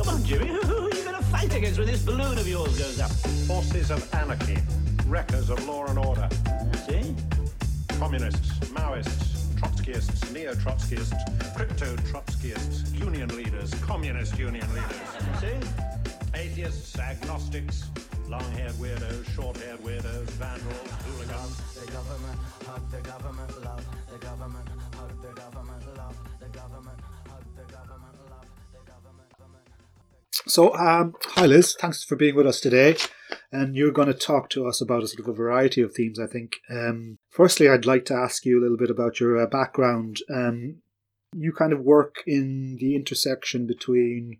Come on, Jimmy. Who are you going to fight against when this balloon of yours goes up? Forces of anarchy, wreckers of law and order, See? communists, Maoists, Trotskyists, neo-Trotskyists, crypto-Trotskyists, union leaders, communist union leaders, See? atheists, agnostics, long-haired weirdos, short-haired weirdos, vandals, hooligans. The government, hug the government, love the government, hug the government, love the government, So, um, hi Liz, thanks for being with us today. And you're going to talk to us about a sort of a variety of themes, I think. Um, firstly, I'd like to ask you a little bit about your uh, background. Um, you kind of work in the intersection between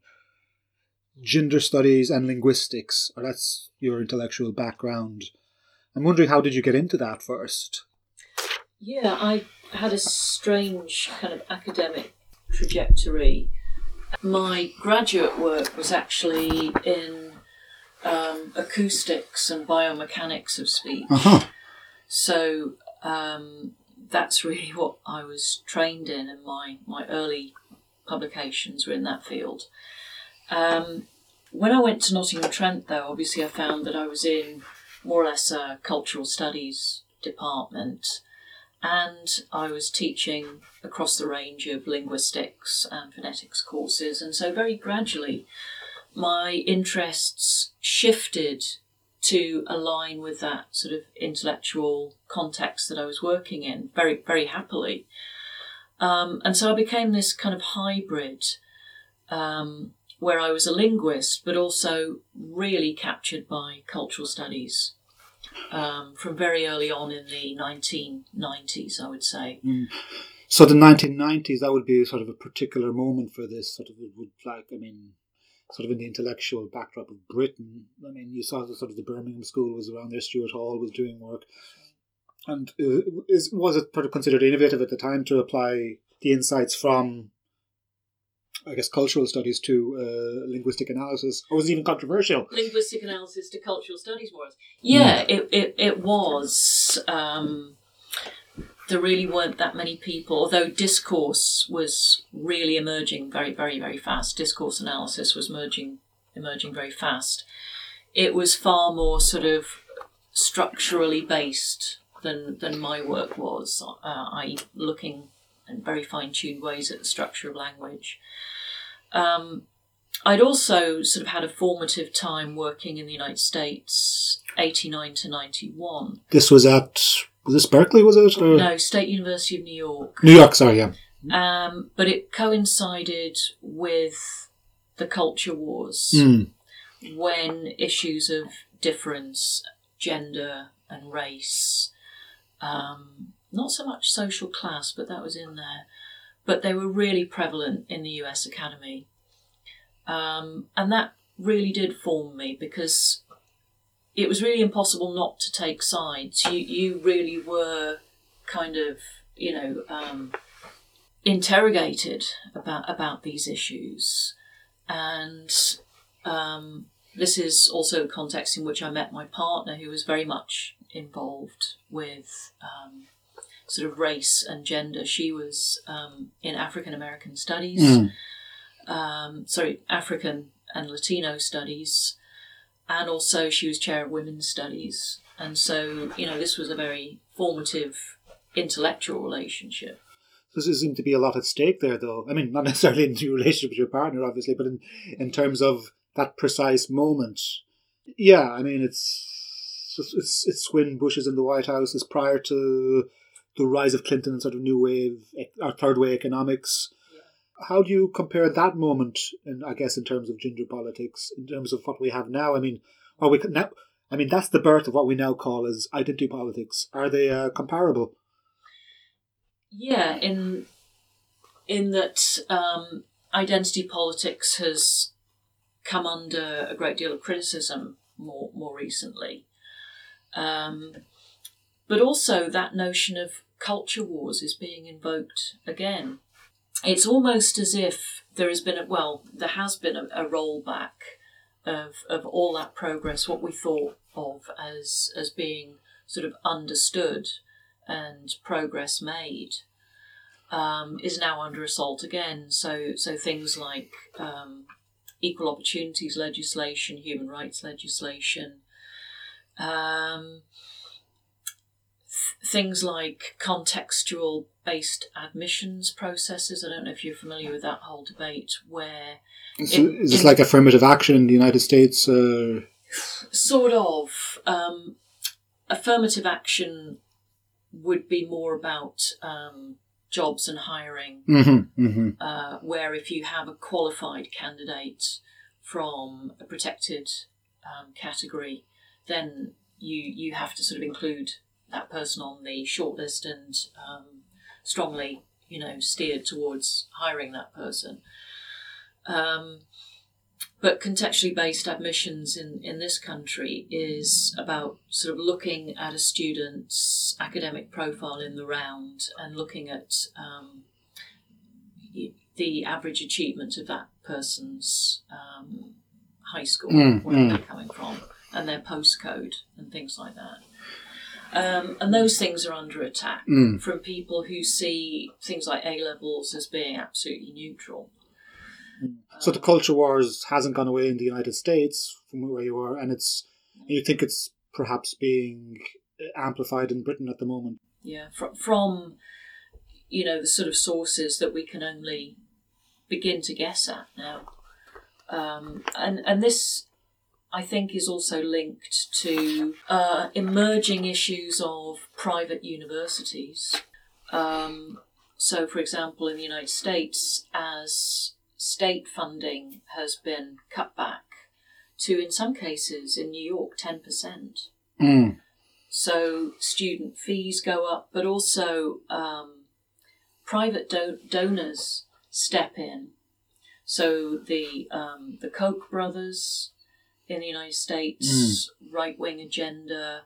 gender studies and linguistics, or that's your intellectual background. I'm wondering how did you get into that first? Yeah, I had a strange kind of academic trajectory. My graduate work was actually in um, acoustics and biomechanics of speech. Uh-huh. So um, that's really what I was trained in, and my, my early publications were in that field. Um, when I went to Nottingham Trent, though, obviously I found that I was in more or less a cultural studies department, and I was teaching across the range of linguistics and phonetics courses, and so very gradually my interests shifted to align with that sort of intellectual context that I was working in very, very happily. Um, and so I became this kind of hybrid um, where I was a linguist, but also really captured by cultural studies um, from very early on in the 1990s, I would say. So the 1990s, that would be sort of a particular moment for this. Sort of, it would like, I mean, sort of in the intellectual backdrop of Britain. I mean, you saw the sort of the Birmingham School was around there. Stuart Hall was doing work, and uh, is was it sort of considered innovative at the time to apply the insights from, I guess, cultural studies to uh, linguistic analysis, or was it even controversial? linguistic analysis to cultural studies was. Yeah, it, it, it was. Um, there really weren't that many people, although discourse was really emerging very, very, very fast. Discourse analysis was emerging, emerging very fast. It was far more sort of structurally based than, than my work was, uh, i.e., looking in very fine tuned ways at the structure of language. Um, I'd also sort of had a formative time working in the United States, 89 to 91. This was at was this Berkeley? Was it or No, State University of New York. New York? Sorry, yeah. Um, but it coincided with the culture wars Mm. when issues of difference, gender, and race, um, not so much social class, but that was in there, but they were really prevalent in the US Academy. Um, and that really did form me because it was really impossible not to take sides. You, you really were kind of, you know, um, interrogated about about these issues, and um, this is also a context in which I met my partner, who was very much involved with um, sort of race and gender. She was um, in African American studies, Mm. um, sorry, African and Latino studies, and also she was chair of women's studies. And so, you know, this was a very formative intellectual relationship. There seems to be a lot at stake there, though. I mean, not necessarily in your relationship with your partner, obviously, but in, in terms of that precise moment. Yeah, I mean, it's it's it's when Bush is in the White House, is prior to the rise of Clinton and sort of new wave or third way economics. How do you compare that moment, in, I guess, in terms of gender politics, in terms of what we have now? I mean, are we now? I mean, that's the birth of what we now call as identity politics. Are they uh, comparable? Yeah, in in that um, identity politics has come under a great deal of criticism more more recently, um, but also that notion of culture wars is being invoked again. It's almost as if there has been a well, there has been a, a rollback of of all that progress, what we thought of as as being sort of understood and progress made um, is now under assault again. So so things like um, equal opportunities legislation, human rights legislation, um, things like contextual based admissions processes. I don't know if you're familiar with that whole debate where So In- is this in- like affirmative action in the United States? Uh, sort of um, affirmative action would be more about um, jobs and hiring mhm, mhm. uh, where if you have a qualified candidate from a protected um, category, then you you have to sort of include that person on the shortlist and um, strongly, you know, steered towards hiring that person. Um, but contextually based admissions in, in this country is about sort of looking at a student's academic profile in the round and looking at um, the average achievement of that person's um, high school, Mm, where mm. they're coming from, and their postcode and things like that. Um, and those things are under attack Mm. from people who see things like A levels as being absolutely neutral. So the culture wars hasn't gone away in the United States from where you are, and it's you think it's perhaps being amplified in Britain at the moment. Yeah, from, from you know the sort of sources that we can only begin to guess at now, um, and and this I think is also linked to uh, emerging issues of private universities. Um, so, for example, in the United States, as state funding has been cut back to, in some cases, in New York, ten percent. Mm. So student fees go up, but also um, private do- donors step in. So the um, the Koch brothers in the United States, right wing agenda,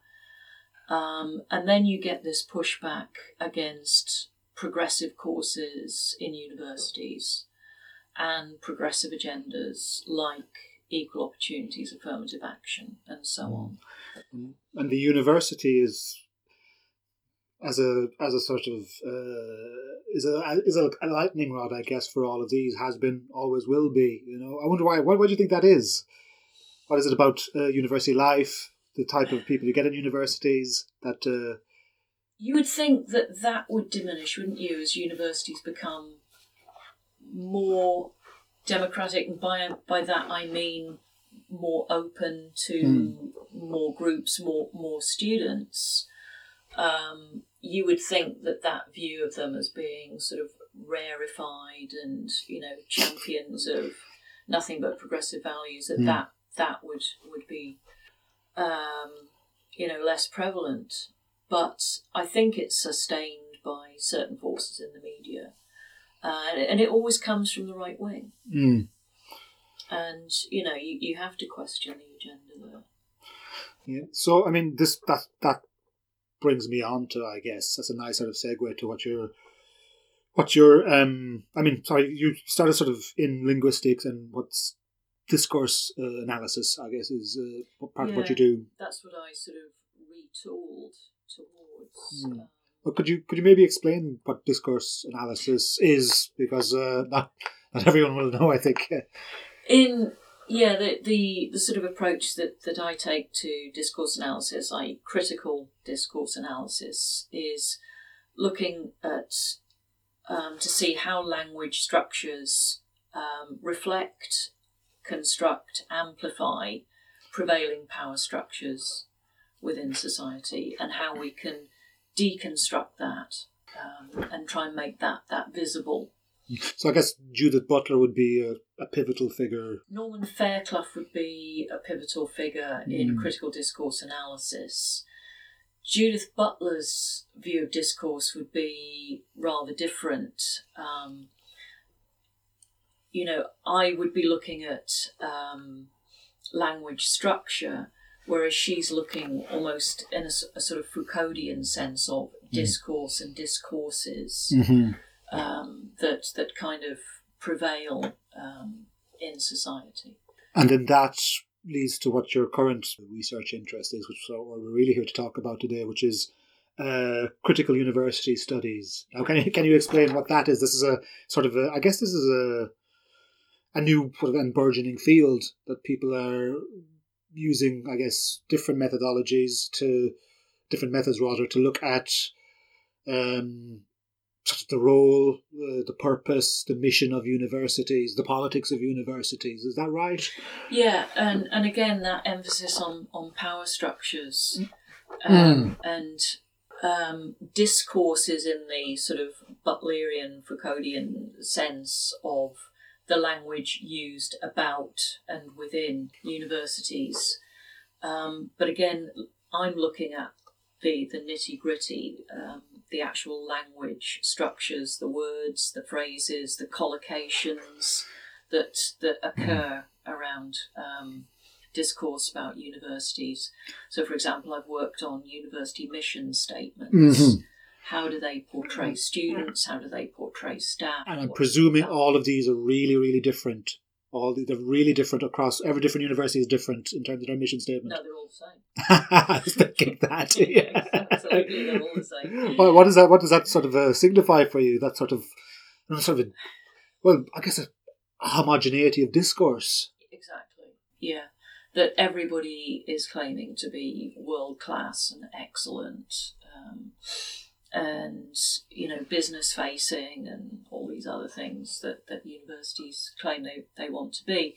um, and then you get this pushback against progressive courses in universities and progressive agendas like equal opportunities, affirmative action, and so on. and the university is as a as a sort of uh, is a is a, a lightning rod, I guess, for all of these has been always will be. You know, I wonder why. Why, why do you think that is? What is it about uh, university life? The type of people you get in universities that uh, You would think that that would diminish, wouldn't you, as universities become more democratic, and by by that I mean more open to more groups, more more students. Um, you would think that that view of them as being sort of rarefied and you know champions of nothing but progressive values that that that would would be um, you know less prevalent but I think it's sustained by certain forces in the media. Uh, and, it always comes from the right wing. mm, And, you know, you, you have to question the agenda there. yeah. So I mean, this that that brings me on to I guess that's a nice sort of segue to what you're what you're um I mean sorry you started sort of in linguistics and what's discourse uh, analysis I guess is uh, part of what you do That's what I sort of retooled towards. Hmm. Um, But could you could you maybe explain what discourse analysis is? Because uh, not not everyone will know. I think. in yeah the, the the sort of approach that that I take to discourse analysis, i.e., critical discourse analysis, is looking at um, to see how language structures um, reflect, construct, amplify prevailing power structures within society, and how we can deconstruct that um, and try and make that that visible So I guess Judith Butler would be a, a pivotal figure. Norman Fairclough would be a pivotal figure in Mm. critical discourse analysis. Judith Butler's view of discourse would be rather different. Um, you know, I would be looking at um, language structure, whereas she's looking almost in a sort of Foucauldian sense of discourse and discourses Mm-hmm. um, that that kind of prevail um, in society. And then that leads to what your current research interest is, which we're really here to talk about today, which is uh, critical university studies. Now, can you can you explain what that is? This is a sort of a, I guess this is a a new sort of and burgeoning field that people are using, I guess, different methodologies to different methods rather to look at um, the role, uh, the purpose, the mission of universities, the politics of universities. Is that right? Yeah, and and again that emphasis on on power structures um, and um, discourses in the sort of Butlerian Foucauldian sense of the language used about and within universities. Um, but again, I'm looking at the the nitty gritty, um, the actual language structures, the words, the phrases, the collocations that that occur around um, discourse about universities. So, for example, I've worked on university mission statements. Mhm. How do they portray students? How do they portray staff? And I'm What- presuming all of these are really, really different. All the, they're really different across every different university is different in terms of their mission statement. No, they're all the same. Thinking that. Yeah. Absolutely, they're all the same. Well, what does that? What does that sort of uh, signify for you? That sort of, sort of, a, well, I guess a homogeneity of discourse. Exactly. Yeah. That everybody is claiming to be world class and excellent, um, and you know, business facing and all these other things that, that universities claim they, they want to be.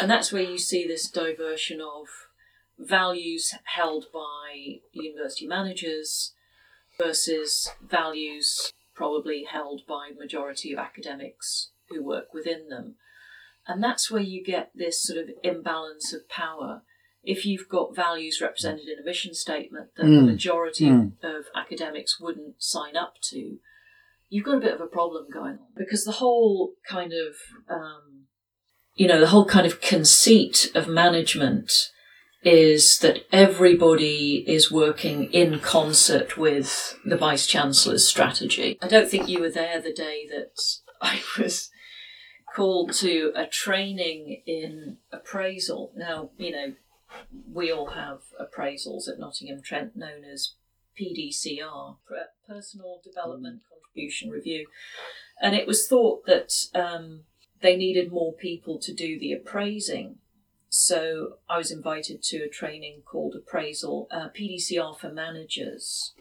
And that's where you see this diversion of values held by university managers versus values probably held by majority of academics who work within them. And that's where you get this sort of imbalance of power. If you've got values represented in a mission statement that the Mm. majority Mm. of academics wouldn't sign up to, you've got a bit of a problem going on. Because the whole kind of, um, you know, the whole kind of conceit of management is that everybody is working in concert with the Vice Chancellor's strategy. I don't think you were there the day that I was called to a training in appraisal. Now, you know, we all have appraisals at Nottingham Trent known as PDCR, Personal Development Contribution Review. And it was thought that um, they needed more people to do the appraising. So I was invited to a training called Appraisal uh, PDCR for Managers.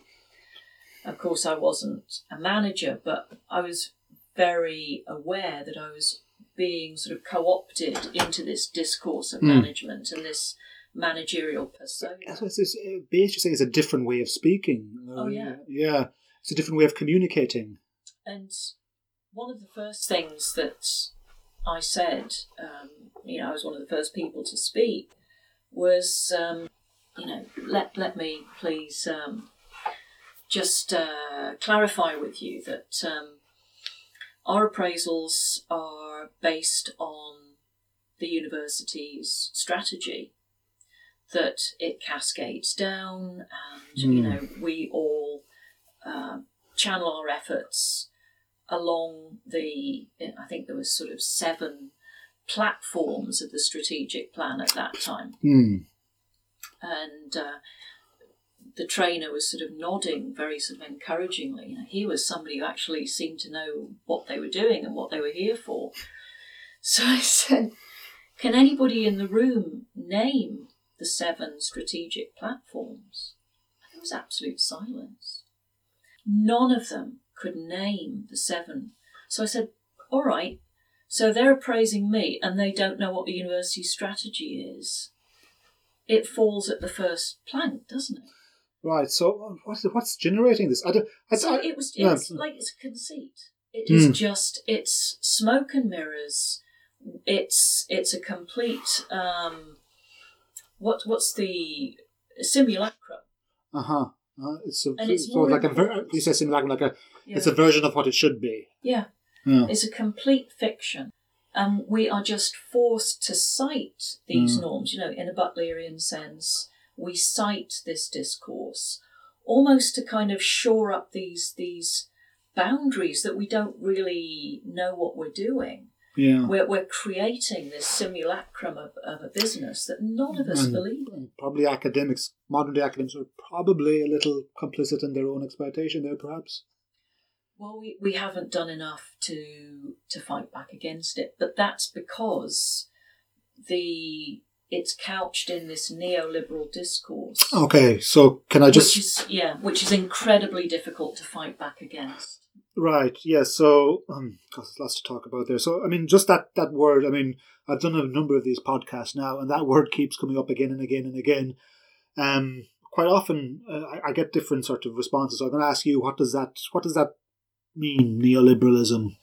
Of course, I wasn't a manager, but I was very aware that I was being sort of co opted into this discourse of Hmm. management and this managerial persona. That's what it's, basically it's a different way of speaking. Oh, Uh, yeah. yeah. It's a different way of communicating. And one of the first things that I said, um, you know, I was one of the first people to speak, was, um, you know, let, let me please um, just uh, clarify with you that um, our appraisals are based on the university's strategy, that it cascades down, and, you Hmm. know, we all um channel our efforts along the I think there was sort of seven platforms of the strategic plan at that time, Hmm. and uh, the trainer was sort of nodding very sort of encouragingly. You know, he was somebody who actually seemed to know what they were doing and what they were here for. So I said, "Can anybody in the room name the seven strategic platforms?" There was absolute silence. None of them could name the seven. So I said, All right, so they're appraising me and they don't know what the university strategy is. It falls at the first plank, doesn't it? Right. So what's what's generating this? I don't. I, So I- it was it's like it's a conceit. It is Hmm. just it's smoke and mirrors. It's it's a complete um what what's the simulacrum. Uh-huh. Uh, it's a, And it's so more like a ver- you say something like, like a Yeah. it's a version of what it should be. yeah. Yeah. It's a complete fiction. And we are just forced to cite these Mm. norms, you know, in a Butlerian sense. We cite this discourse almost to kind of shore up these these boundaries that we don't really know what we're doing. Yeah. We're, we're creating this simulacrum of, of a business that none of us And- believe in. probably academics, modern day academics, are probably a little complicit in their own exploitation there, perhaps. Well, we, we haven't done enough to to fight back against it, but that's because the it's couched in this neoliberal discourse, Okay, so can I just which is yeah, which is incredibly difficult to fight back against. Right. Yes. So, um, there's lots to talk about there. So, I mean, just that that word. I mean, I've done a number of these podcasts now, and that word keeps coming up again and again and again. Um, quite often, uh, I, I get different sort of responses. So I'm going to ask you, what does that what does that mean? Neoliberalism.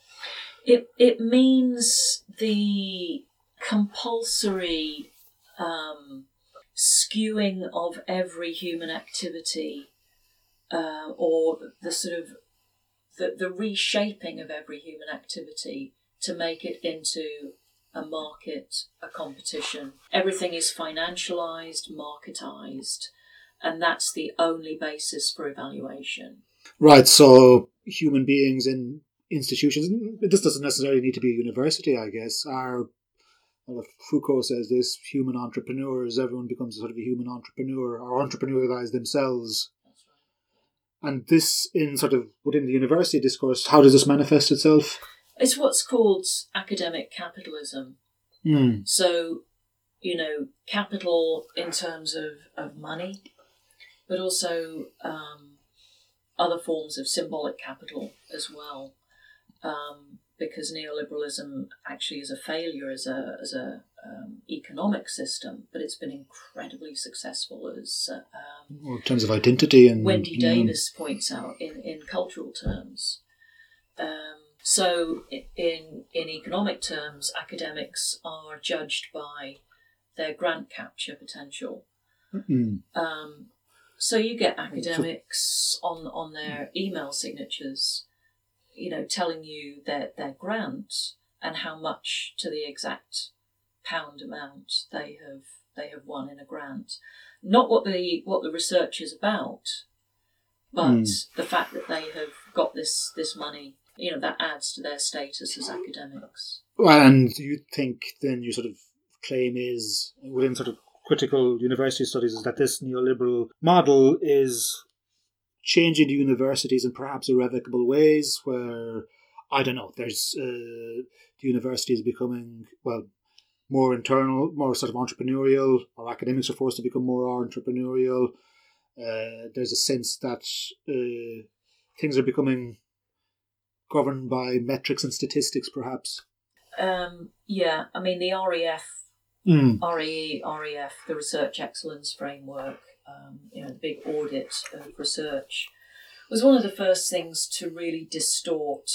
It it means the compulsory um, skewing of every human activity, uh, or the sort of the, the reshaping of every human activity to make it into a market, a competition. Everything is financialized, marketized, and that's the only basis for evaluation. Right. So, human beings in institutions. This doesn't necessarily need to be a university. I guess are. Well, Foucault says this, human entrepreneurs, everyone becomes sort of a human entrepreneur or entrepreneurialize themselves. And this, in sort of within the university discourse, how does this manifest itself? It's what's called academic capitalism. Hmm. So, you know, capital in terms of, of money, but also um, other forms of symbolic capital as well. Um, because neoliberalism actually is a failure as a as a um, economic system, but it's been incredibly successful as uh, um, Or in terms of identity and Wendy know, Davis points out in, in cultural terms. Um, so, in in economic terms, academics are judged by their grant capture potential. mm, Um, so you get academics on on their email signatures, you know, telling you their their grant and how much to the exact pound amount they have they have won in a grant. Not what the what the research is about, but Mm. the fact that they have got this this money. You know that adds to their status as academics. Well, and you think then your sort of claim is within sort of critical university studies is that this neoliberal model is changing universities in perhaps irrevocable ways where I don't know there's uh, the university is becoming well more internal more sort of entrepreneurial or academics are forced to become more entrepreneurial uh, there's a sense that uh, things are becoming governed by metrics and statistics perhaps Um, yeah, I mean the REF Mm. REE, REF, the Research Excellence Framework, um, you know, the big audit of research, was one of the first things to really distort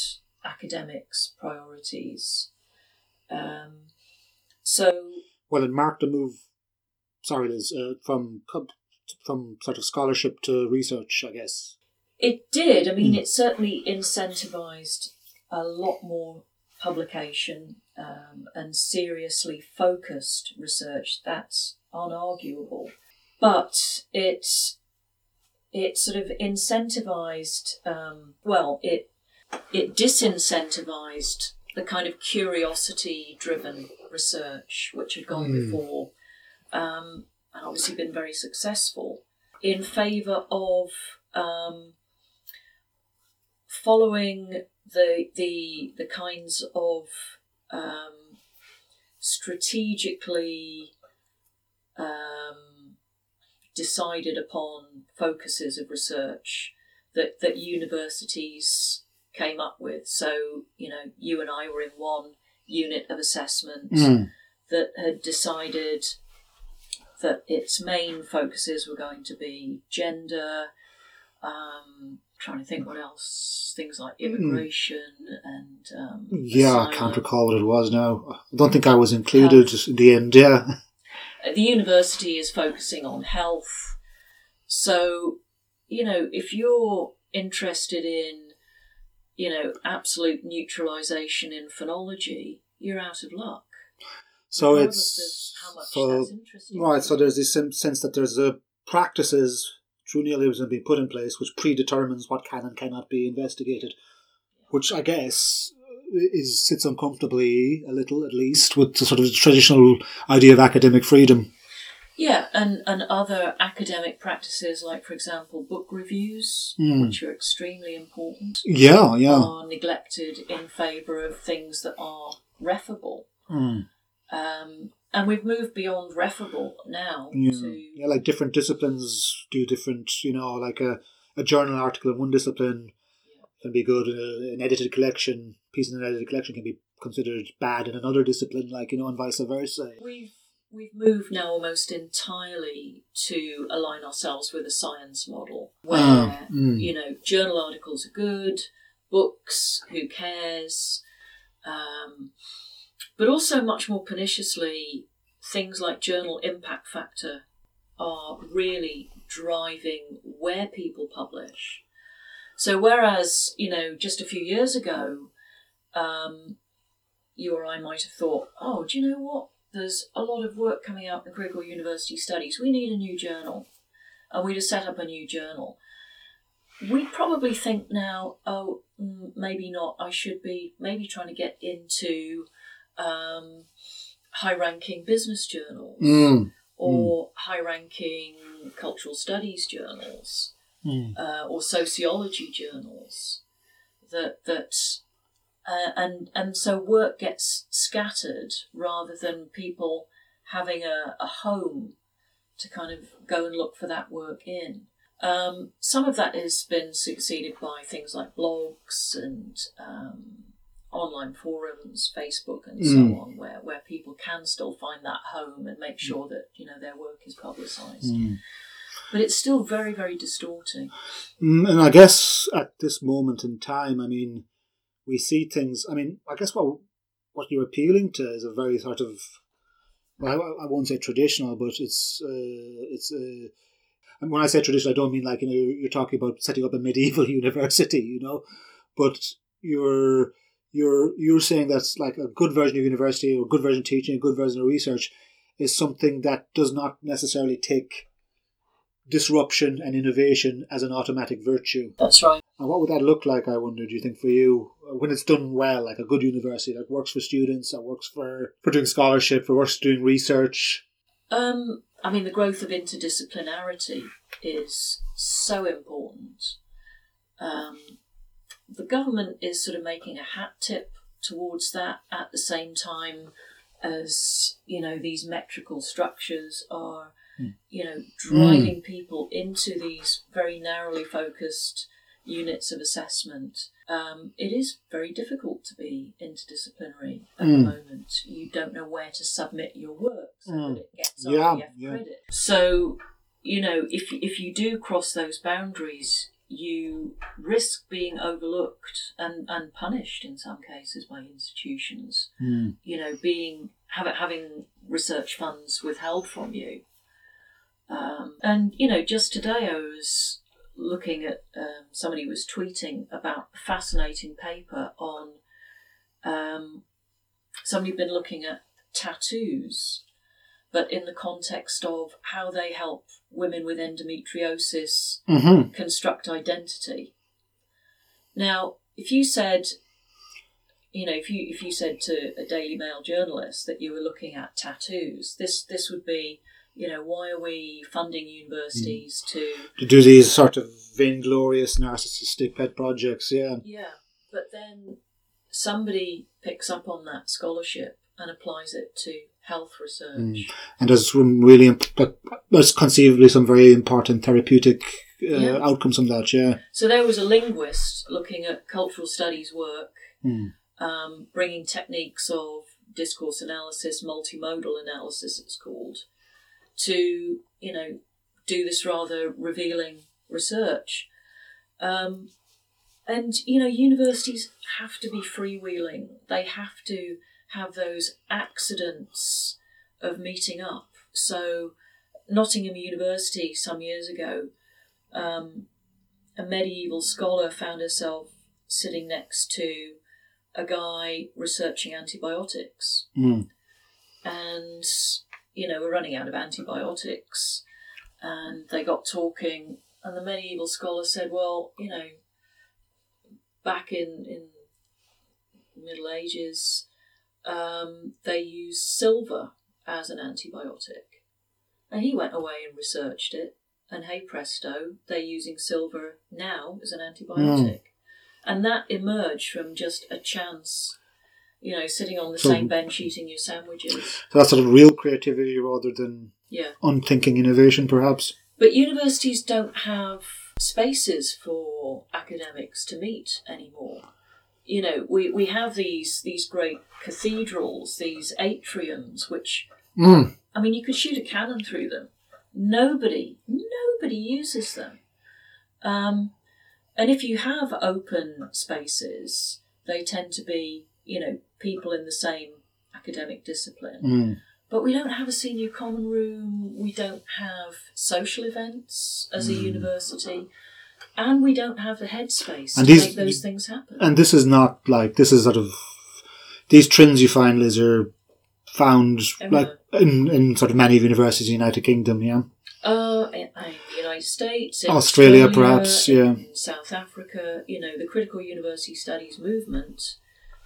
academics' priorities. Um, so, Well, it marked a move. Sorry, Liz, uh, from from sort of scholarship to research, I guess. It did. I mean, it certainly incentivized a lot more publication um, and seriously focused research. That's unarguable. But it it sort of incentivized. Um, well, it it disincentivized the kind of curiosity-driven research which had gone Hmm. before, um, and obviously been very successful in favour of um, following the the the kinds of um, strategically um, decided upon focuses of research that that universities came up with. So you know, you and I were in one unit of assessment Mm. that had decided that its main focuses were going to be gender. Um, trying to think what else, things like immigration and um, Yeah, I can't recall what it was now. I don't think I was included in the end. Yeah. the university is focusing on health. So, you know, if you're interested in, you know, absolute neutralization in phonology, you're out of luck. So regardless it's of how much so right. So there's this sense that there's a practices through neoliberalism being put in place, which predetermines what can and cannot be investigated. Which I guess uh, is sits uncomfortably a little, at least, with the sort of traditional idea of academic freedom. Yeah, and, and other academic practices, like, for example, book reviews, Mm. which are extremely important, Yeah, yeah. are neglected in favour of things that are referable. Mm. Um, and we've moved beyond referable now Yeah. to. yeah, like different disciplines do different, you know, like a, a journal article in one discipline can be good, an edited collection, piece in an edited collection can be considered bad in another discipline, like, you know, and vice versa. We've we've moved now almost entirely to align ourselves with a science model where Ah, mm. you know journal articles are good, books who cares, um, but also much more perniciously things like journal impact factor are really driving where people publish. So whereas you know just a few years ago. Um, you or I might have thought, oh, do you know what? There's a lot of work coming out in critical university studies. We need a new journal. And we'd have set up a new journal. We probably think now, oh, mm, maybe not. I should be maybe trying to get into um, high ranking business journals Mm. or high ranking cultural studies journals Mm. uh, or sociology journals that that uh, and and so work gets scattered rather than people having a, a home to kind of go and look for that work in. Um, some of that has been succeeded by things like blogs and um, online forums, Facebook, and so Mm. on, where, where people can still find that home and make sure that you know their work is publicised. Mm. But it's still very, very distorting. Mm, and I guess at this moment in time, I mean, we see things. I mean, I guess what what you're appealing to is a very sort of, well, I, I won't say traditional, but it's uh, it's. Uh, and when I say traditional, I don't mean like you know you're, talking about setting up a medieval university, you know, but you're you're you're saying that's like a good version of university or a good version of teaching, a good version of research is something that does not necessarily take disruption and innovation as an automatic virtue. That's right. And what would that look like, I wonder, do you think, for you, uh, when it's done well, like a good university that works for students, that works for, for doing scholarship, for works doing research? Um, I mean, the growth of interdisciplinarity is so important. Um, the government is sort of making a hat tip towards that at the same time as you know these metrical structures are you know driving people into these very narrowly focused units of assessment um, it is very difficult to be interdisciplinary at the Mm. moment you don't know where to submit your work so Mm. that it gets Yeah, RPF yeah. credit so you know if if you do cross those boundaries you risk being overlooked and, and punished in some cases by institutions Mm. you know, being have, having research funds withheld from you. Um, and you know, just today I was looking at um, somebody was tweeting about a fascinating paper on um, somebody had been looking at tattoos, but in the context of how they help women with endometriosis Mm-hmm. construct identity. Now, if you said, you know, if you if you said to a Daily Mail journalist that you were looking at tattoos, this this would be, you know, why are we funding universities to? To do these sort of vainglorious, narcissistic pet projects, yeah. Yeah, but then somebody picks up on that scholarship and applies it to health research. Mm. And there's some really, imp- but there's conceivably some very important therapeutic uh, Yeah. outcomes from that, yeah. So there was a linguist looking at cultural studies work, Mm. um, bringing techniques of discourse analysis, multimodal analysis, it's called, to you know do this rather revealing research. Um, and you know universities have to be freewheeling. They have to have those accidents of meeting up. So Nottingham University some years ago um, a medieval scholar found herself sitting next to a guy researching antibiotics. Mm. And, you know, we're running out of antibiotics. And they got talking, and the medieval scholar said, Well, you know, back in, in Middle Ages, um, they used silver as an antibiotic. And he went away and researched it, and hey presto, they're using silver now as an antibiotic. And that emerged from just a chance, you know, sitting on the So- same bench eating your sandwiches. So that's sort of real creativity rather than Yeah. unthinking innovation, perhaps. But universities don't have spaces for academics to meet anymore. You know, we, we have these these great cathedrals, these atriums, which Mm. I mean, you could shoot a cannon through them. Nobody, nobody uses them. Um, and if you have open spaces, they tend to be, you know, people in the same academic discipline. Mm. But we don't have a senior common room, we don't have social events as Hmm. a university, and we don't have the headspace And to these- make those things happen. And this is not like this is sort of these trends you find, Liz, are found like in, in sort of many universities in the United Kingdom. Yeah. Uh, in, in the United States, in Australia, Australia, perhaps, yeah. South Africa, you know, the critical university studies movement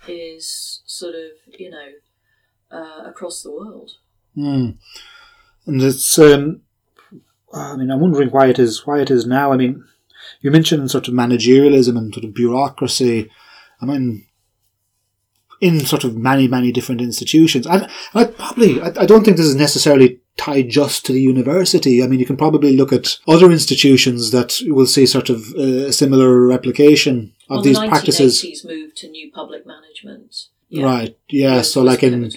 is sort of, you know, uh, across the world. Mm. And it's, um, I mean, I'm wondering why it is why it is now. I mean, you mentioned sort of managerialism and sort of bureaucracy. I mean, in sort of many many different institutions. I, I probably I, I don't think this is necessarily tied just to the university. I mean, you can probably look at other institutions that will see sort of uh, a similar replication of well, these the practices. 1980s moved to new public management. Yeah. Right. Yeah. Yeah, So, like in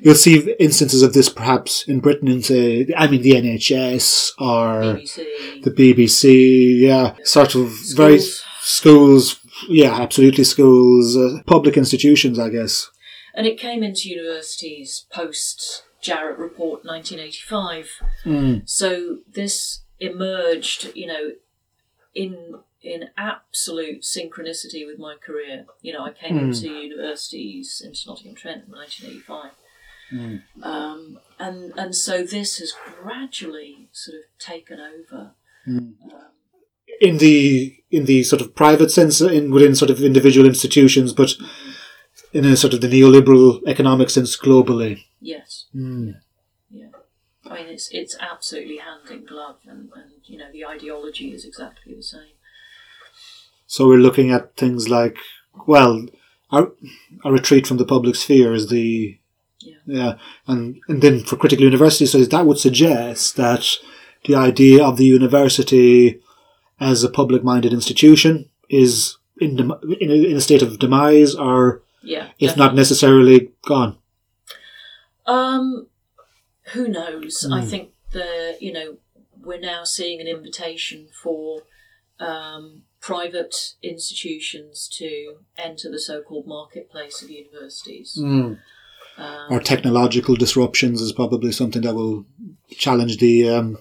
you'll see instances of this perhaps in Britain in say I mean the NHS or BBC. the BBC yeah sort of very Schools. schools yeah absolutely schools uh, public institutions I guess And it came into universities post Jarratt Report 1985. mm. So this emerged, you know, in in absolute synchronicity with my career. You know, I came hmm. into universities into Nottingham Trent in 1985. Hmm. Um, and and so this has gradually sort of taken over. Hmm. Um, in the in the sort of private sense uh, in within sort of individual institutions but in a sort of the neoliberal economic sense globally Yes, mm. yeah. I mean, it's it's absolutely hand in glove, and, and you know the ideology is exactly the same. So we're looking at things like well our, a retreat from the public sphere is the Yeah. yeah and and then for critical university studies that would suggest that the idea of the university as a public minded institution is in, dem- in, a, in a state of demise or Yeah, if not necessarily gone Um, who knows? I Hmm. think the you know we're now seeing an invitation for um, private institutions to enter the so-called marketplace of universities. Um, or technological disruptions is probably something that will challenge the um,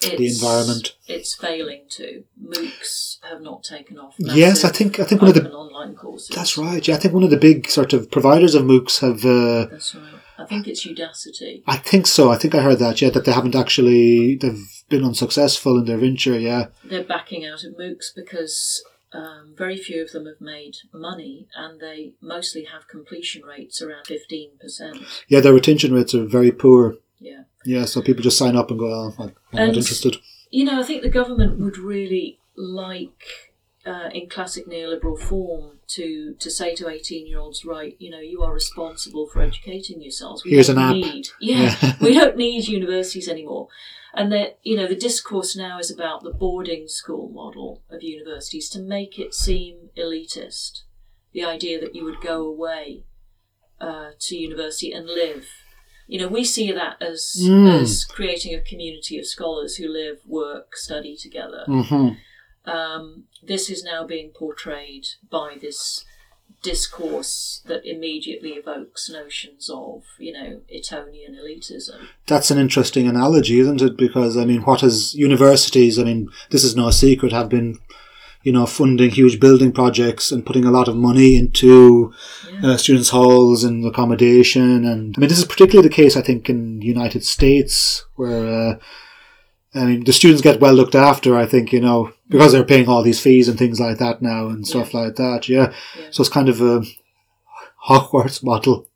the environment. It's failing to. MOOCs have not taken off. Yes, I think I think one of the online courses. that's right. Yeah, I think one of the big sort of providers of MOOCs have. Uh, That's right. I think it's Udacity. I think so. I think I heard that. Yeah, that they haven't actually they've been unsuccessful in their venture. Yeah, They're backing out of MOOCs because um, very few of them have made money, and they mostly have completion rates around fifteen percent. yeah, their retention rates are very poor. Yeah. Yeah, so people just sign up and go, oh, I'm I'm And- not interested. You know, I think the government would really like, uh, in classic neoliberal form, to to say to eighteen year olds, right, you know, you are responsible for educating yourselves. We Here's don't an app. Need, yeah, Yeah. we don't need universities anymore. And that you know, the discourse now is about the boarding school model of universities to make it seem elitist. The idea that you would go away uh, to university and live. You know, we see that as Mm. as creating a community of scholars who live, work, study together. hmm Um, this is now being portrayed by this discourse that immediately evokes notions of, you know, Etonian elitism. That's an interesting analogy, isn't it? Because I mean, what has universities? I mean, this is no secret. Have been, you know, funding huge building projects and putting a lot of money into uh, students' halls and accommodation. And I mean, this is particularly the case, I think, in the United States, where uh, I mean, the students get well looked after. I think you know because they're paying all these fees and things like that now and stuff like that. Yeah. Yeah. so it's kind of a Hogwarts model.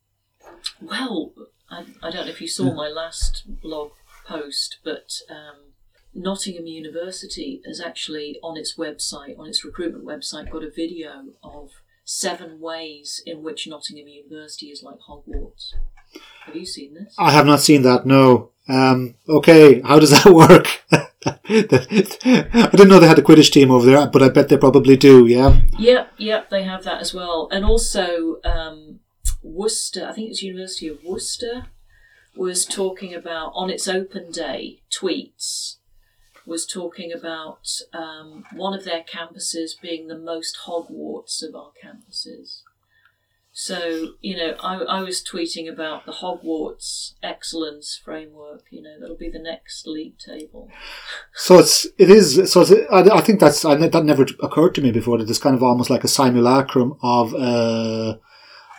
Well, I, I don't know if you saw my last blog post, but um, Nottingham University has actually on its website, on its recruitment website, got a video of seven ways in which Nottingham University is like Hogwarts. Have you seen this? I have not seen that. No. Um, okay, how does that work? I didn't know they had a Quidditch team over there, but I bet they probably do. Yeah. Yep, yep, they have that as well. And also, um, Worcester, I think it's University of Worcester, was talking about, on its open day, tweets, was talking about um, one of their campuses being the most Hogwarts of our campuses. So, you know, I, I was tweeting about the Hogwarts excellence framework, you know, that'll be the next league table. So it's it is so it's, I, I think that's I, that never occurred to me before that it's kind of almost like a simulacrum of uh,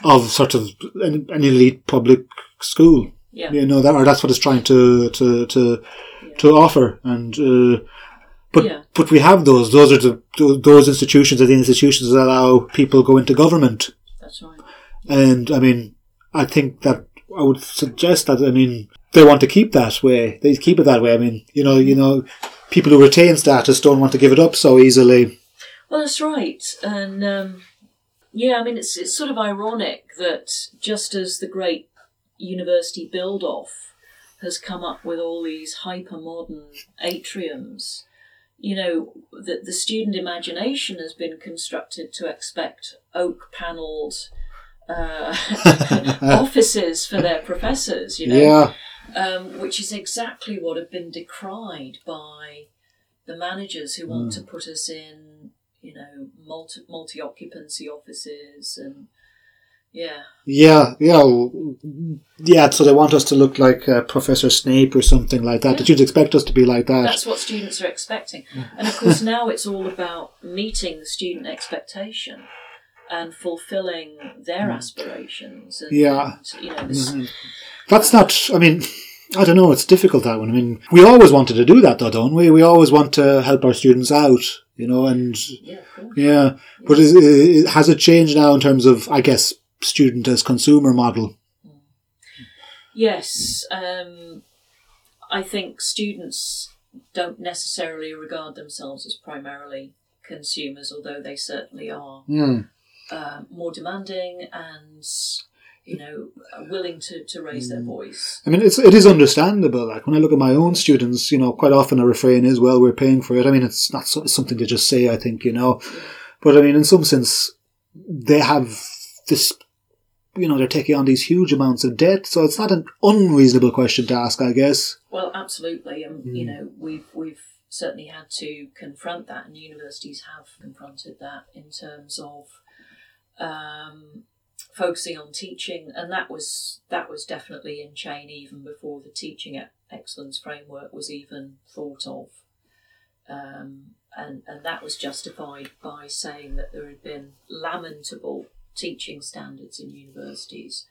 of sort of an, an elite public school. Yeah. You know that or that's what it's trying to to to to offer and. Uh, but Yeah. but we have those. Those are the those institutions are the institutions that allow people go into government. That's right. And I mean, I think that I would suggest that I mean they want to keep that way. They keep it that way. I mean, you know, you know, people who retain status don't want to give it up so easily. Well, that's right, and um, yeah, I mean it's it's sort of ironic that just as the great university build off has come up with all these hyper modern atriums, you know, that the student imagination has been constructed to expect oak panelled. Uh, offices for their professors, you know, Yeah, um, which is exactly what have been decried by the managers who want to put us in, you know, multi multi occupancy offices and yeah, yeah, yeah, yeah. So they want us to look like uh, Professor Snape or something like that. Did you expect us to be like that? that's what students are expecting. And of course, now it's all about meeting the student expectation and fulfilling their aspirations. And, Yeah. and, you know, this, That's not. I mean, I don't know. It's difficult that one. I mean, we always wanted to do that, though, don't we? We always want to help our students out, you know. And yeah, yeah, but is, is, has it changed now in terms of, I guess, student as consumer model? Yes, um, I think students don't necessarily regard themselves as primarily consumers, although they certainly are Hmm. Uh, more demanding and you know uh, willing to, to raise their hmm. voice. I mean, it's it is understandable. Like when I look at my own students, you know, quite often a refrain is, "Well, we're paying for it." I mean, it's not so, it's something to just say. I think you know, but I mean, in some sense, they have this. You know, they're taking on these huge amounts of debt, so it's not an unreasonable question to ask, I guess. Well, absolutely, and you hmm. know we've we've certainly had to confront that, and universities have confronted that in terms of um, focusing on teaching, and that was that was definitely in chain even before the teaching excellence framework was even thought of, um, and and that was justified by saying that there had been lamentable teaching standards in universities.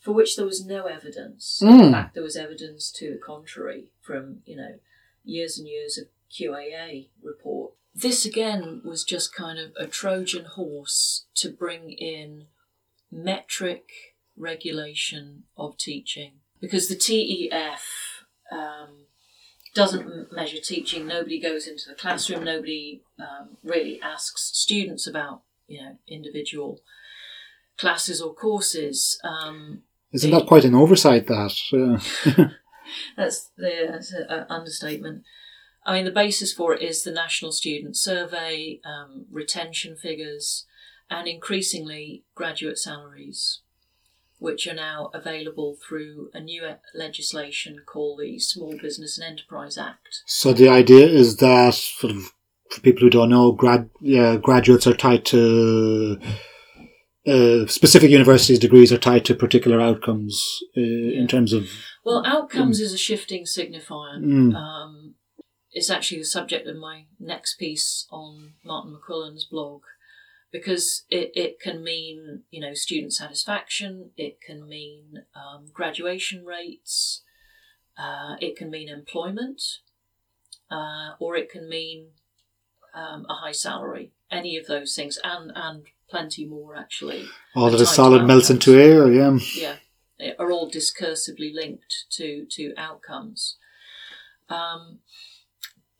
For which there was no evidence. In Mm. fact, there was evidence to the contrary from, you know, years and years of QAA report. This again was just kind of a Trojan horse to bring in metric regulation of teaching because the TEF um, doesn't measure teaching. Nobody goes into the classroom. Nobody um, really asks students about you know individual classes or courses. Um, Isn't that quite an oversight? That uh, That's the that's a, a understatement. I mean, the basis for it is the National Student Survey, um, retention figures, and increasingly graduate salaries, which are now available through a new e- legislation called the Small Business and Enterprise Act. so the idea is that sort of for people who don't know, grad yeah, graduates are tied to uh, specific universities' degrees are tied to particular outcomes uh, in terms of Well, outcomes is a shifting signifier. Mm. Um, it's actually the subject of my next piece on Martin McQuillan's blog because it, it can mean, you know, student satisfaction, it can mean um, graduation rates, uh, it can mean employment, uh, or it can mean um, a high salary. Any of those things, and, and plenty more actually all the that is type solid melts into air. Yeah. yeah, they are all discursively linked to to outcomes. Um,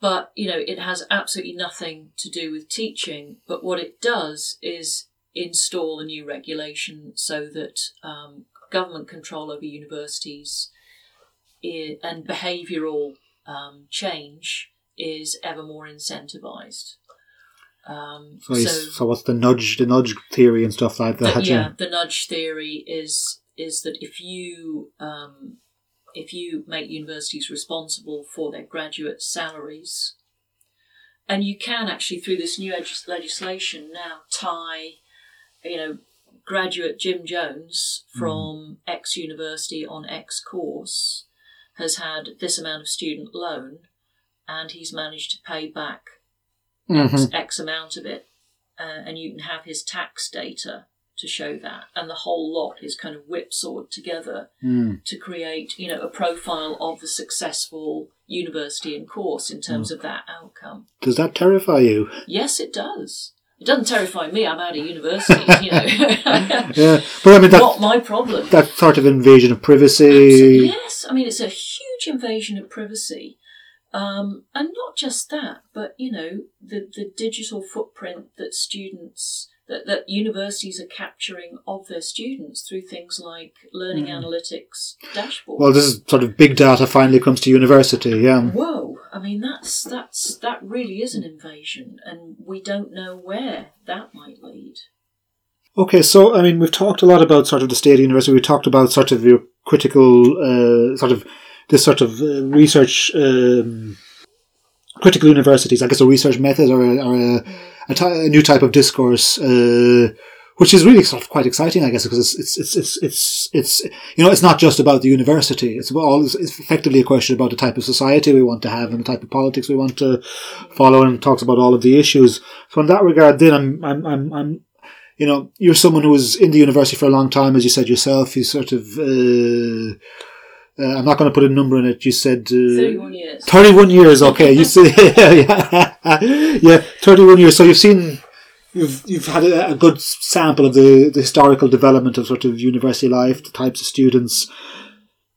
but you know, it has absolutely nothing to do with teaching. But what it does is install a new regulation so that um, government control over universities and behavioural um, change is ever more incentivised. Um, So, he's- so what's the nudge, the nudge theory and stuff like that? the, yeah, yeah. the nudge theory is is that if you um, if you make universities responsible for their graduate salaries, and you can actually through this new leg- legislation now tie, you know, graduate Jim Jones from X university on X course has had this amount of student loan, and he's managed to pay back X, Mhm. X amount of it, uh, and you can have his tax data to show that, and the whole lot is kind of whipsawed together Mm. to create, you know, a profile of the successful university and course in terms of that outcome. Does that terrify you? Yes, it does. It doesn't terrify me. I'm out of university, you know. Yeah, but I mean that Not my problem. that sort of invasion of privacy. Absolutely, yes, I mean it's a huge invasion of privacy, um, and not just that, but you know the the digital footprint that students that, that universities are capturing of their students through things like learning analytics dashboards. Well, this is sort of big data finally comes to university. Yeah. Whoa! I mean that's that's that really is an invasion, and we don't know where that might lead. Okay, so I mean, we've talked a lot about sort of the state of university. We talked about sort of your critical, uh, sort of this sort of uh, research, um, critical universities. I guess a research method or a, or a, a, ty- a new type of discourse, uh, which is really sort of quite exciting. I guess because it's it's it's it's it's, it's you know it's not just about the university. It's all. It's effectively a question about the type of society we want to have and the type of politics we want to follow, and talks about all of the issues. So in that regard, then I'm I'm I'm, I'm you know, you're someone who was in the university for a long time, as you said yourself. You sort of, uh, uh, I'm not going to put a number in it. You said uh, Thirty-one years. 31 years. Okay, you see, yeah, yeah, 31 years. So you've seen, you've you've had a, a good sample of the, the historical development of sort of university life, the types of students,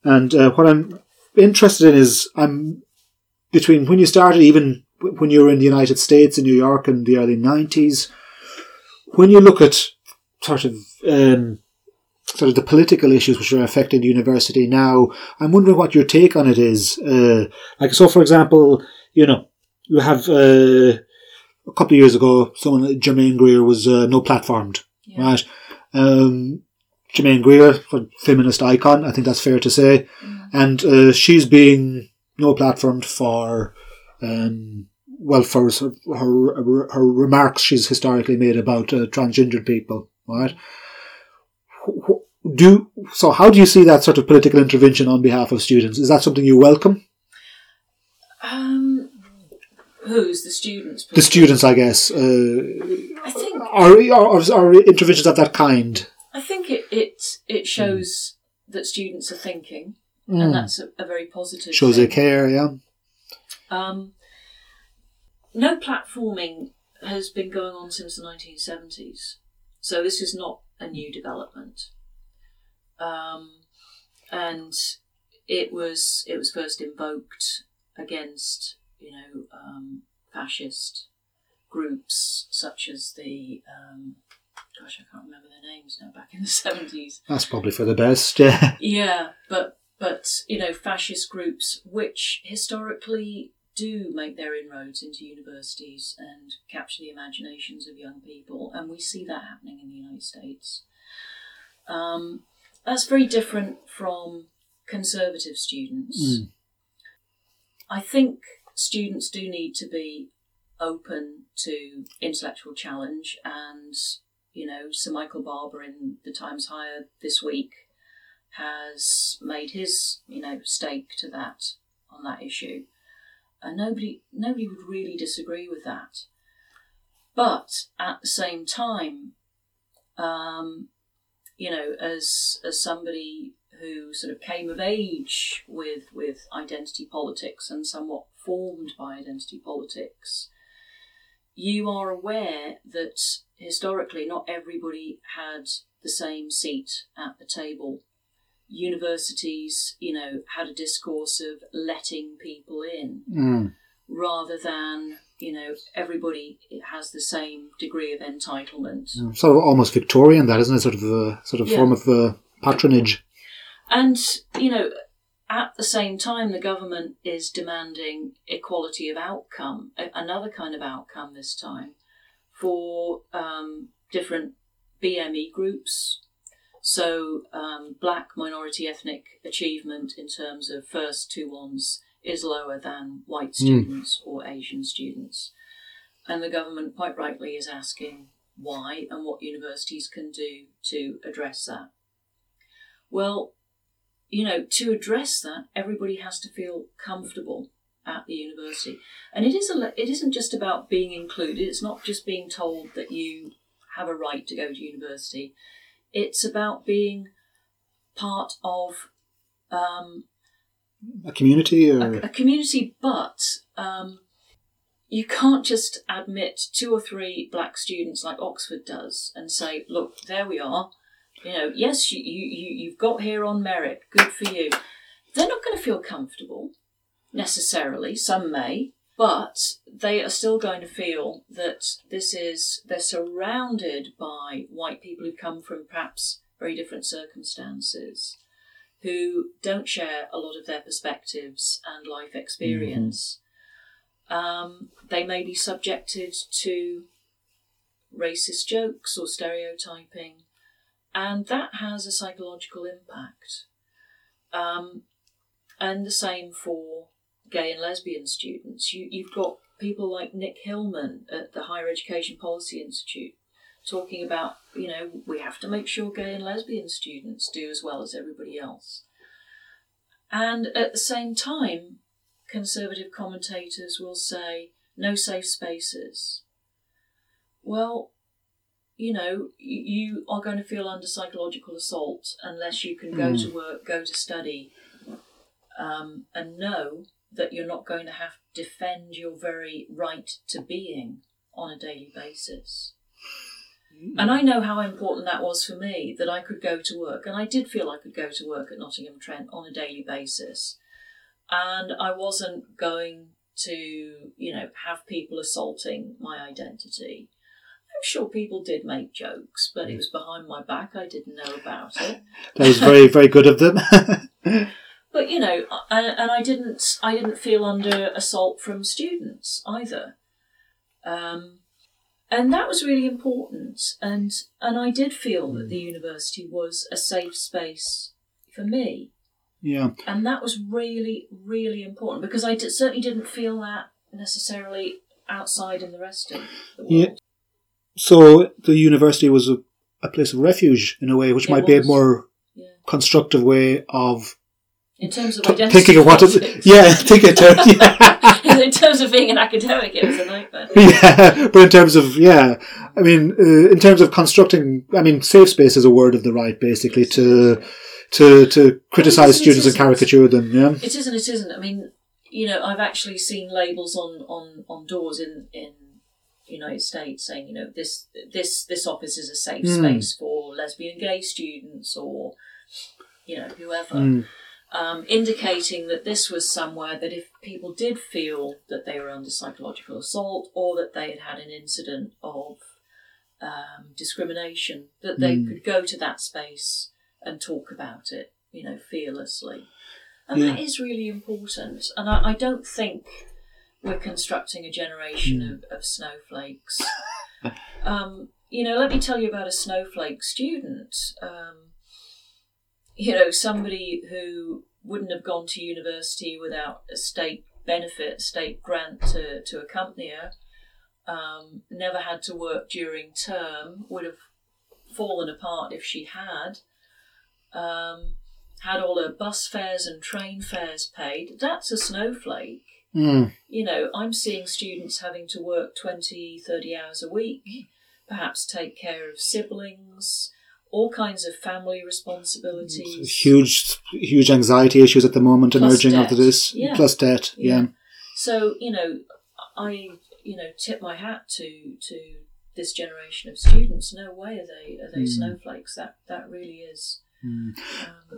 and uh, what I'm interested in is I'm between when you started, even when you were in the United States in New York in the early 90s when you look at sort of um, sort of the political issues which are affecting the university now, I'm wondering what your take on it is. Uh, like, so for example, you know, you have uh, a couple of years ago, someone Germaine Greer was uh, no platformed, Yeah. right? Um, Germaine Greer, a feminist icon, I think that's fair to say, and uh, she's being no platformed for. Um, well, for of her her remarks she's historically made about uh, transgendered people, right? Do so. How do you see that sort of political intervention on behalf of students? Is that something you welcome? Um, who's the students? The students, I guess, uh, I think are, are are interventions of that kind. I think it it it shows that students are thinking, Mm. and that's a, a very positive. Shows they care, yeah. Um, no platforming has been going on since the 1970s, so this is not a new development. Um, and it was it was first invoked against you know um, fascist groups such as the um, gosh I can't remember their names now back in the 70s That's probably for the best. Yeah. yeah, but but you know, fascist groups which historically do make their inroads into universities and capture the imaginations of young people, and we see that happening in the United States. Um, that's very different from conservative students. Mm. I think students do need to be open to intellectual challenge, and you know, Sir Michael Barber in the Times Higher this week has made his you know stake to that on that issue, and nobody nobody would really disagree with that. But at the same time, um, you know, as as somebody who sort of came of age with with identity politics and somewhat formed by identity politics, you are aware that historically not everybody had the same seat at the table universities, you know, had a discourse of letting people in Mm. rather than, you know, everybody has the same degree of entitlement. Sort of almost Victorian, that isn't it? Sort of a sort of Yeah. form of uh, patronage. And, you know, at the same time, the government is demanding equality of outcome, a- another kind of outcome this time, for um, different BME groups. So, um, black minority ethnic achievement in terms of first two ones is lower than white students or Asian students. And the government, quite rightly, is asking why and what universities can do to address that. Well, you know, to address that, everybody has to feel comfortable at the university, and it is a, it isn't just about being included. It's not just being told that you have a right to go to university. It's about being part of um, A community, a, or a community, but um, you can't just admit two or three black students like Oxford does and say, "Look, there we are." You know, yes, you you- you've got here on merit. Good for you. They're not going to feel comfortable necessarily. Some may, but they are still going to feel that this is they're surrounded by white people who come from perhaps very different circumstances who don't share a lot of their perspectives and life experience. Um, they may be subjected to racist jokes or stereotyping, and that has a psychological impact. Um, and the same for gay and lesbian students. You, you've got people like Nick Hillman at the Higher Education Policy Institute talking about, you know, we have to make sure gay and lesbian students do as well as everybody else. And at the same time, conservative commentators will say, no safe spaces. Well, you know, you are going to feel under psychological assault unless you can go to work, go to study, um, and know that you're not going to have to defend your very right to being on a daily basis. Hmm. And I know how important that was for me that I could go to work, and I did feel I could go to work at Nottingham Trent on a daily basis, and I wasn't going to, you know, have people assaulting my identity. I'm sure people did make jokes, but it hmm. was behind my back. I didn't know about it. that was very, very good of them. But you know, and, and I didn't, I didn't feel under assault from students either, um, and that was really important. And and I did feel that the university was a safe space for me, yeah. and that was really, really important because I did, certainly didn't feel that necessarily outside in the rest of the world. Yeah. So the university was a, a place of refuge in a way, which It might be a more Yeah. constructive way of In terms of t- thinking of what yeah, think it, yeah. in terms of being an academic, it was a nightmare. yeah, but in terms of yeah, I mean, uh, in terms of constructing, I mean, safe space is a word of the right, basically to to to criticize it students and caricature them. Yeah, It isn't. It isn't. I mean, you know, I've actually seen labels on on on doors in in the United States saying, you know, this this this office is a safe Mm. space for lesbian, gay students, or you know, whoever. Mm. Um, indicating that this was somewhere that if people did feel that they were under psychological assault or that they had had an incident of um, discrimination, that they Mm. could go to that space and talk about it, you know, fearlessly. And Yeah. that is really important. And I, I don't think we're constructing a generation of, of snowflakes. um, you know, let me tell you about a snowflake student. Um, you know, somebody who wouldn't have gone to university without a state benefit, state grant to, to accompany her, um, never had to work during term, would have fallen apart if she had, um, had all her bus fares and train fares paid. That's a snowflake. Mm. You know, I'm seeing students having to work 20, 30 hours a week, perhaps take care of siblings, all kinds of family responsibilities. huge huge anxiety issues at the moment Plus emerging debt. after this. Yeah. Plus debt. Yeah. Yeah. So you know, I you know tip my hat to to this generation of students. No way are they are they Mm. snowflakes. That that really is um,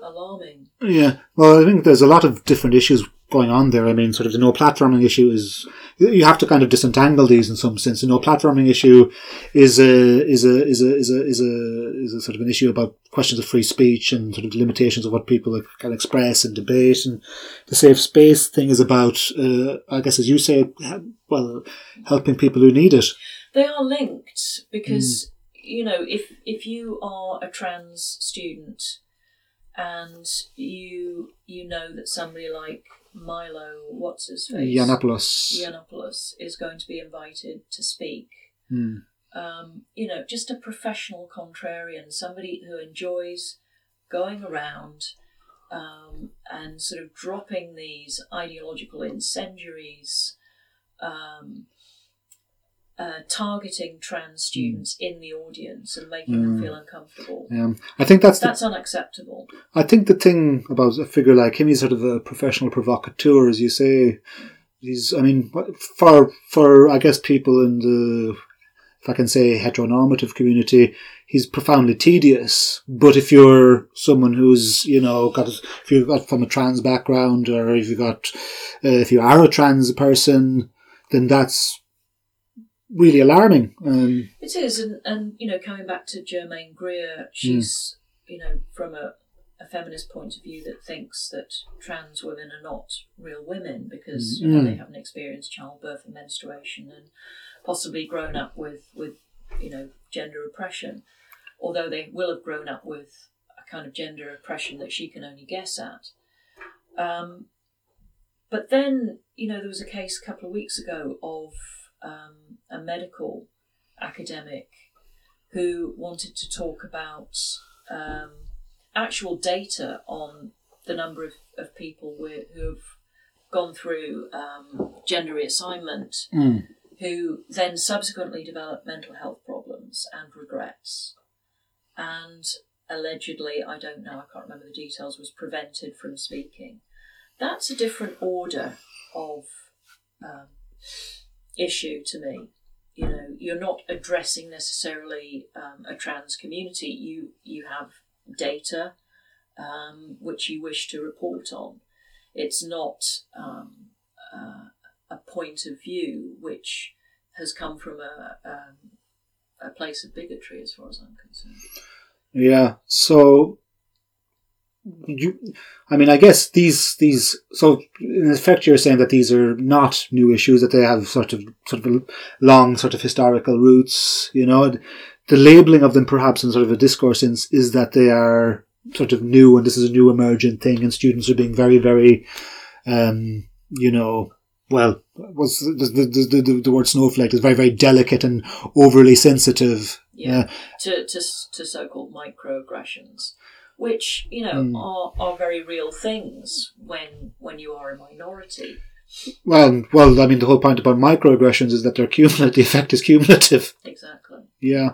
alarming. Yeah, well, I think there's a lot of different issues going on there. I mean, sort of the no platforming issue is you have to kind of disentangle these in some sense. The no platforming issue is a is a is a is a is a is a sort of an issue about questions of free speech and sort of limitations of what people can express and debate. And the safe space thing is about, uh, I guess, as you say, well, helping people who need it. They are linked because you know if if you are a trans student and you you know that somebody like Milo, what's his face, Yiannopoulos. Yiannopoulos is going to be invited to speak. Hmm. Um, you know, just a professional contrarian, somebody who enjoys going around um, and sort of dropping these ideological incendiaries, um, uh, targeting trans students in the audience and making them feel uncomfortable. Um, I think that's the That's unacceptable. I think the thing about a figure like him, he's sort of a professional provocateur, as you say. He's, I mean, for for I guess people in the, if I can say, heteronormative community, he's profoundly tedious. But if you're someone who's, you know, got if you've got from a trans background, or if you got, uh, if you are a trans person, then that's really alarming. Um, It is, and, and you know, coming back to Germaine Greer, she's you know from a, a feminist point of view that thinks that trans women are not real women because you know, Mm. they haven't experienced childbirth and menstruation and possibly grown up with with you know gender oppression, although they will have grown up with a kind of gender oppression that she can only guess at. Um, but then, you know, there was a case a couple of weeks ago of um, a medical academic who wanted to talk about um, actual data on the number of, of people with, who have gone through um, gender reassignment mm, who then subsequently developed mental health problems and regrets. And allegedly, I don't know, I can't remember the details, was prevented from speaking. That's a different order of um, issue to me. You know, you're not addressing necessarily um, a trans community. You you have data um, which you wish to report on. It's not um, uh, a point of view which has come from a um, a place of bigotry, as far as I'm concerned. Yeah. So you, I mean, I guess these these. So in effect, you're saying that these are not new issues; that they have sort of sort of a long sort of historical roots. You know, the labeling of them, perhaps in sort of a discourse sense, is that they are sort of new, and this is a new emergent thing, and students are being very, very, um, you know. Well, was the, the, the, the, the word snowflake is very, very delicate and overly sensitive. Yeah. To, to, to so called microaggressions, which, you know, Mm. are, are very real things when when you are a minority. Well, well, I mean, the whole point about microaggressions is that they're cumulative. The effect is cumulative. Exactly. Yeah,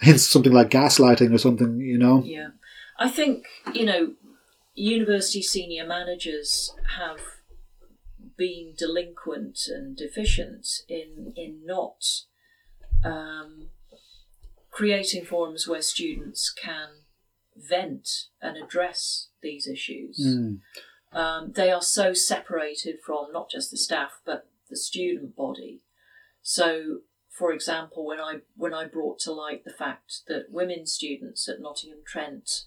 hence something like gaslighting or something. You know. Yeah. I think, you know, university senior managers have been delinquent and deficient in, in not um, creating forums where students can vent and address these issues. Mm. Um, they are so separated from not just the staff but the student body. So, for example, when I when I brought to light the fact that women students at Nottingham Trent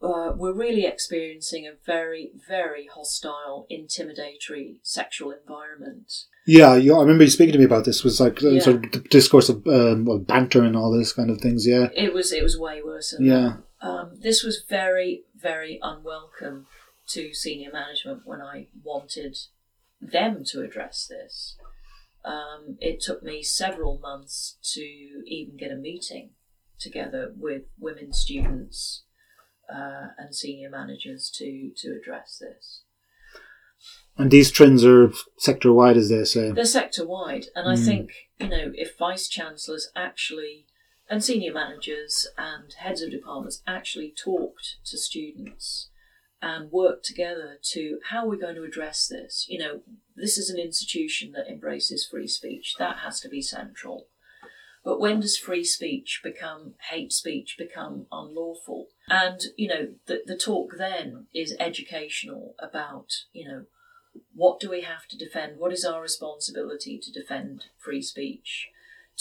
uh, were really experiencing a very very hostile, intimidatory sexual environment. Yeah, you, I remember you speaking to me about this. Was like uh, Yeah. sort of the discourse of um, well banter and all this kind of things. Yeah, It was it was way worse than yeah, that. Um, this was very very unwelcome to senior management when I wanted them to address this. Um, it took me several months to even get a meeting together with women students uh, and senior managers to to address this. and these trends are sector wide, as they say. They're sector wide, and I Mm. think you know if vice chancellors actually and senior managers and heads of departments actually talked to students and worked together to how we're going to address this. You know, this is an institution that embraces free speech. That has to be central. But when does free speech become hate speech, become unlawful? And, you know, the, the talk then is educational about, you know, what do we have to defend? What is our responsibility to defend free speech?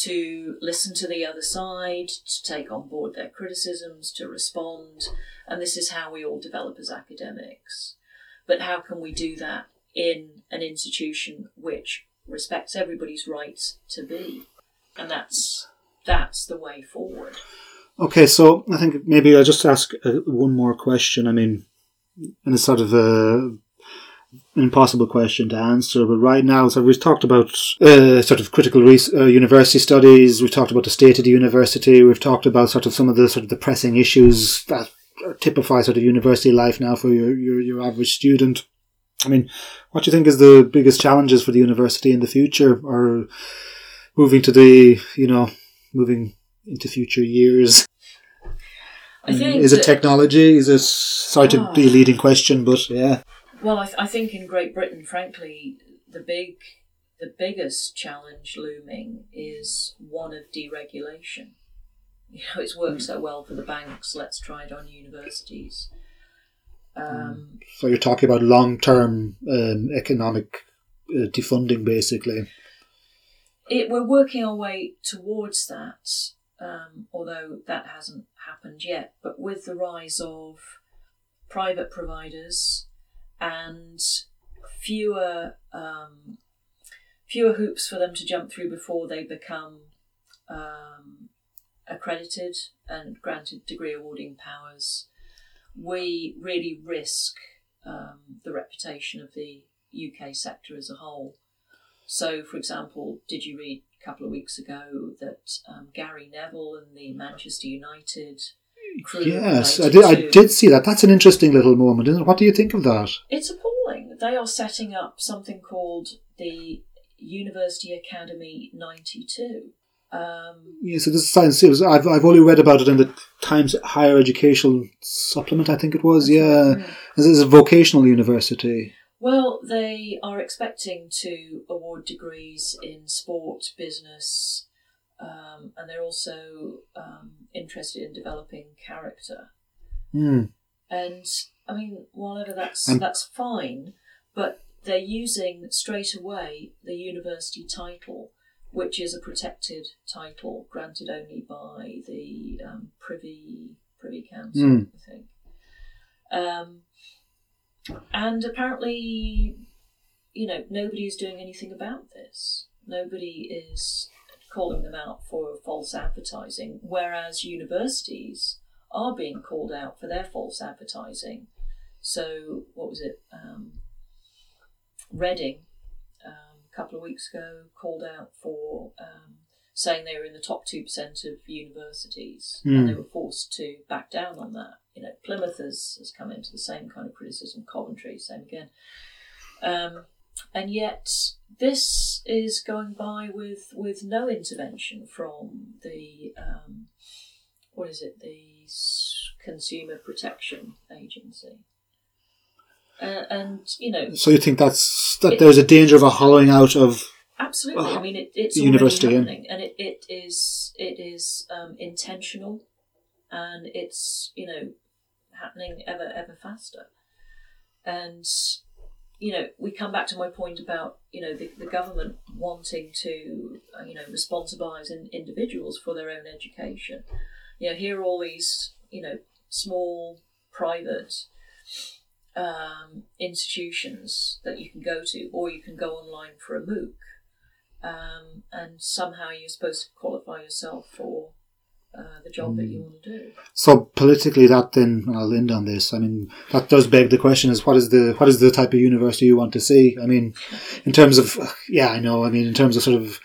To listen to the other side, to take on board their criticisms, to respond. And this is how we all develop as academics. But how can we do that in an institution which respects everybody's right to be? And that's that's the way forward. Okay, so I think maybe I'll just ask uh, one more question. I mean, and it's sort of a impossible question to answer, but right now, so we've talked about uh, sort of critical res- uh, university studies. We've talked about the state of the university. We've talked about sort of some of the sort of the pressing issues that typify sort of university life now for your, your, your average student. I mean, what do you think is the biggest challenges for the university in the future, or moving to the you know moving into future years? I think is it technology? Is it sorry to Ah. be a leading question, but yeah. Well, I, th- I think in Great Britain, frankly, the big, the biggest challenge looming is one of deregulation. You know, it's worked so well for the banks. Let's try it on universities. Um, So you're talking about long-term um, economic uh, defunding, basically. it, we're working our way towards that, um, although that hasn't happened yet. But with the rise of private providers and fewer um, fewer hoops for them to jump through before they become um, accredited and granted degree awarding powers, we really risk um, the reputation of the UK sector as a whole. So, for example, did you read a couple of weeks ago that um, Gary Neville and the Manchester United crew? Yes, I did. I 92 did see that. That's an interesting little moment, isn't it? What do you think of that? It's appalling. They are setting up something called the University Academy 92. Um, Yeah, so this is science. I've I've only read about it in the Times Higher Education supplement. I think it was. Yeah, this is a vocational university. well, they are expecting to award degrees in sport, business, um, and they're also um, interested in developing character. Hmm. And I mean, whatever that's And- that's fine, but they're using straight away the university title, which is a protected title granted only by the um, Privy Privy Council, Mm. I think. Um, and apparently, you know, nobody is doing anything about this. Nobody is calling them out for false advertising, whereas universities are being called out for their false advertising. So, what was it? Um, Reading, um, a couple of weeks ago, called out for um, saying they were in the top 2% of universities and they were forced to back down on that. You know, Plymouth has, has come into the same kind of criticism, Coventry, same again. Um, and yet, this is going by with, with no intervention from the um, what is it, the Consumer Protection Agency. Uh, and you know, So you think that's that It- there's a danger of a hollowing out of absolutely. I mean, it, it's the university, happening, and it, it is it is um, intentional, and it's you know happening ever ever faster. And you know, we come back to my point about you know the, the government wanting to uh, you know responsibilise in, individuals for their own education. You know, here are all these you know small private um, institutions that you can go to, or you can go online for a MOOC, um, and somehow you're supposed to qualify yourself for uh, the job that you want to do. So politically, that then I'll end on this. I mean, that does beg the question: is what is the what is the type of university you want to see? I mean, in terms of yeah, I know. I mean, in terms of sort of,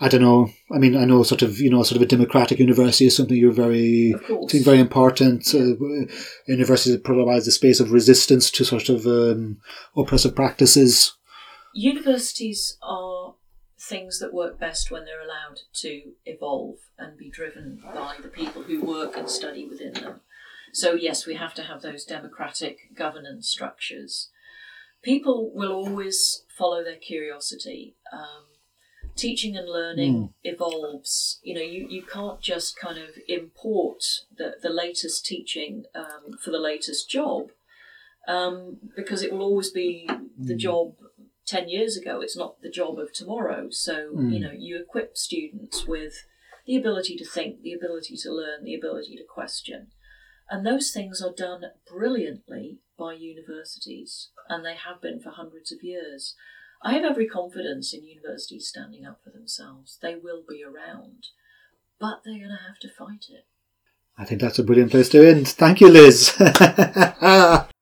I don't know. I mean, I know sort of you know sort of a democratic university is something you're very think very important. Uh, a university that provides a space of resistance to sort of um, oppressive practices. Universities are things that work best when they're allowed to evolve and be driven by the people who work and study within them. So, yes, we have to have those democratic governance structures. People will always follow their curiosity. Um, teaching and learning evolves. You know, you, you can't just kind of import the, the latest teaching um, for the latest job um, because it will always be the job 10 years ago. It's not the job of tomorrow. So, you hmm. know, you equip students with the ability to think, the ability to learn, the ability to question. And those things are done brilliantly by universities, and they have been for hundreds of years. I have every confidence in universities standing up for themselves. They will be around, but they're going to have to fight it. I think that's a brilliant place to end. Thank you, Liz.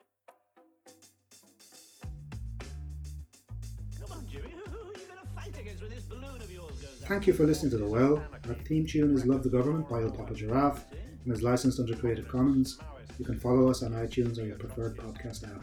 Thank you for listening to The Well. Our theme tune is Love the Government by El Papa Giraffe and is licensed under Creative Commons. You can follow us on iTunes or your preferred podcast app.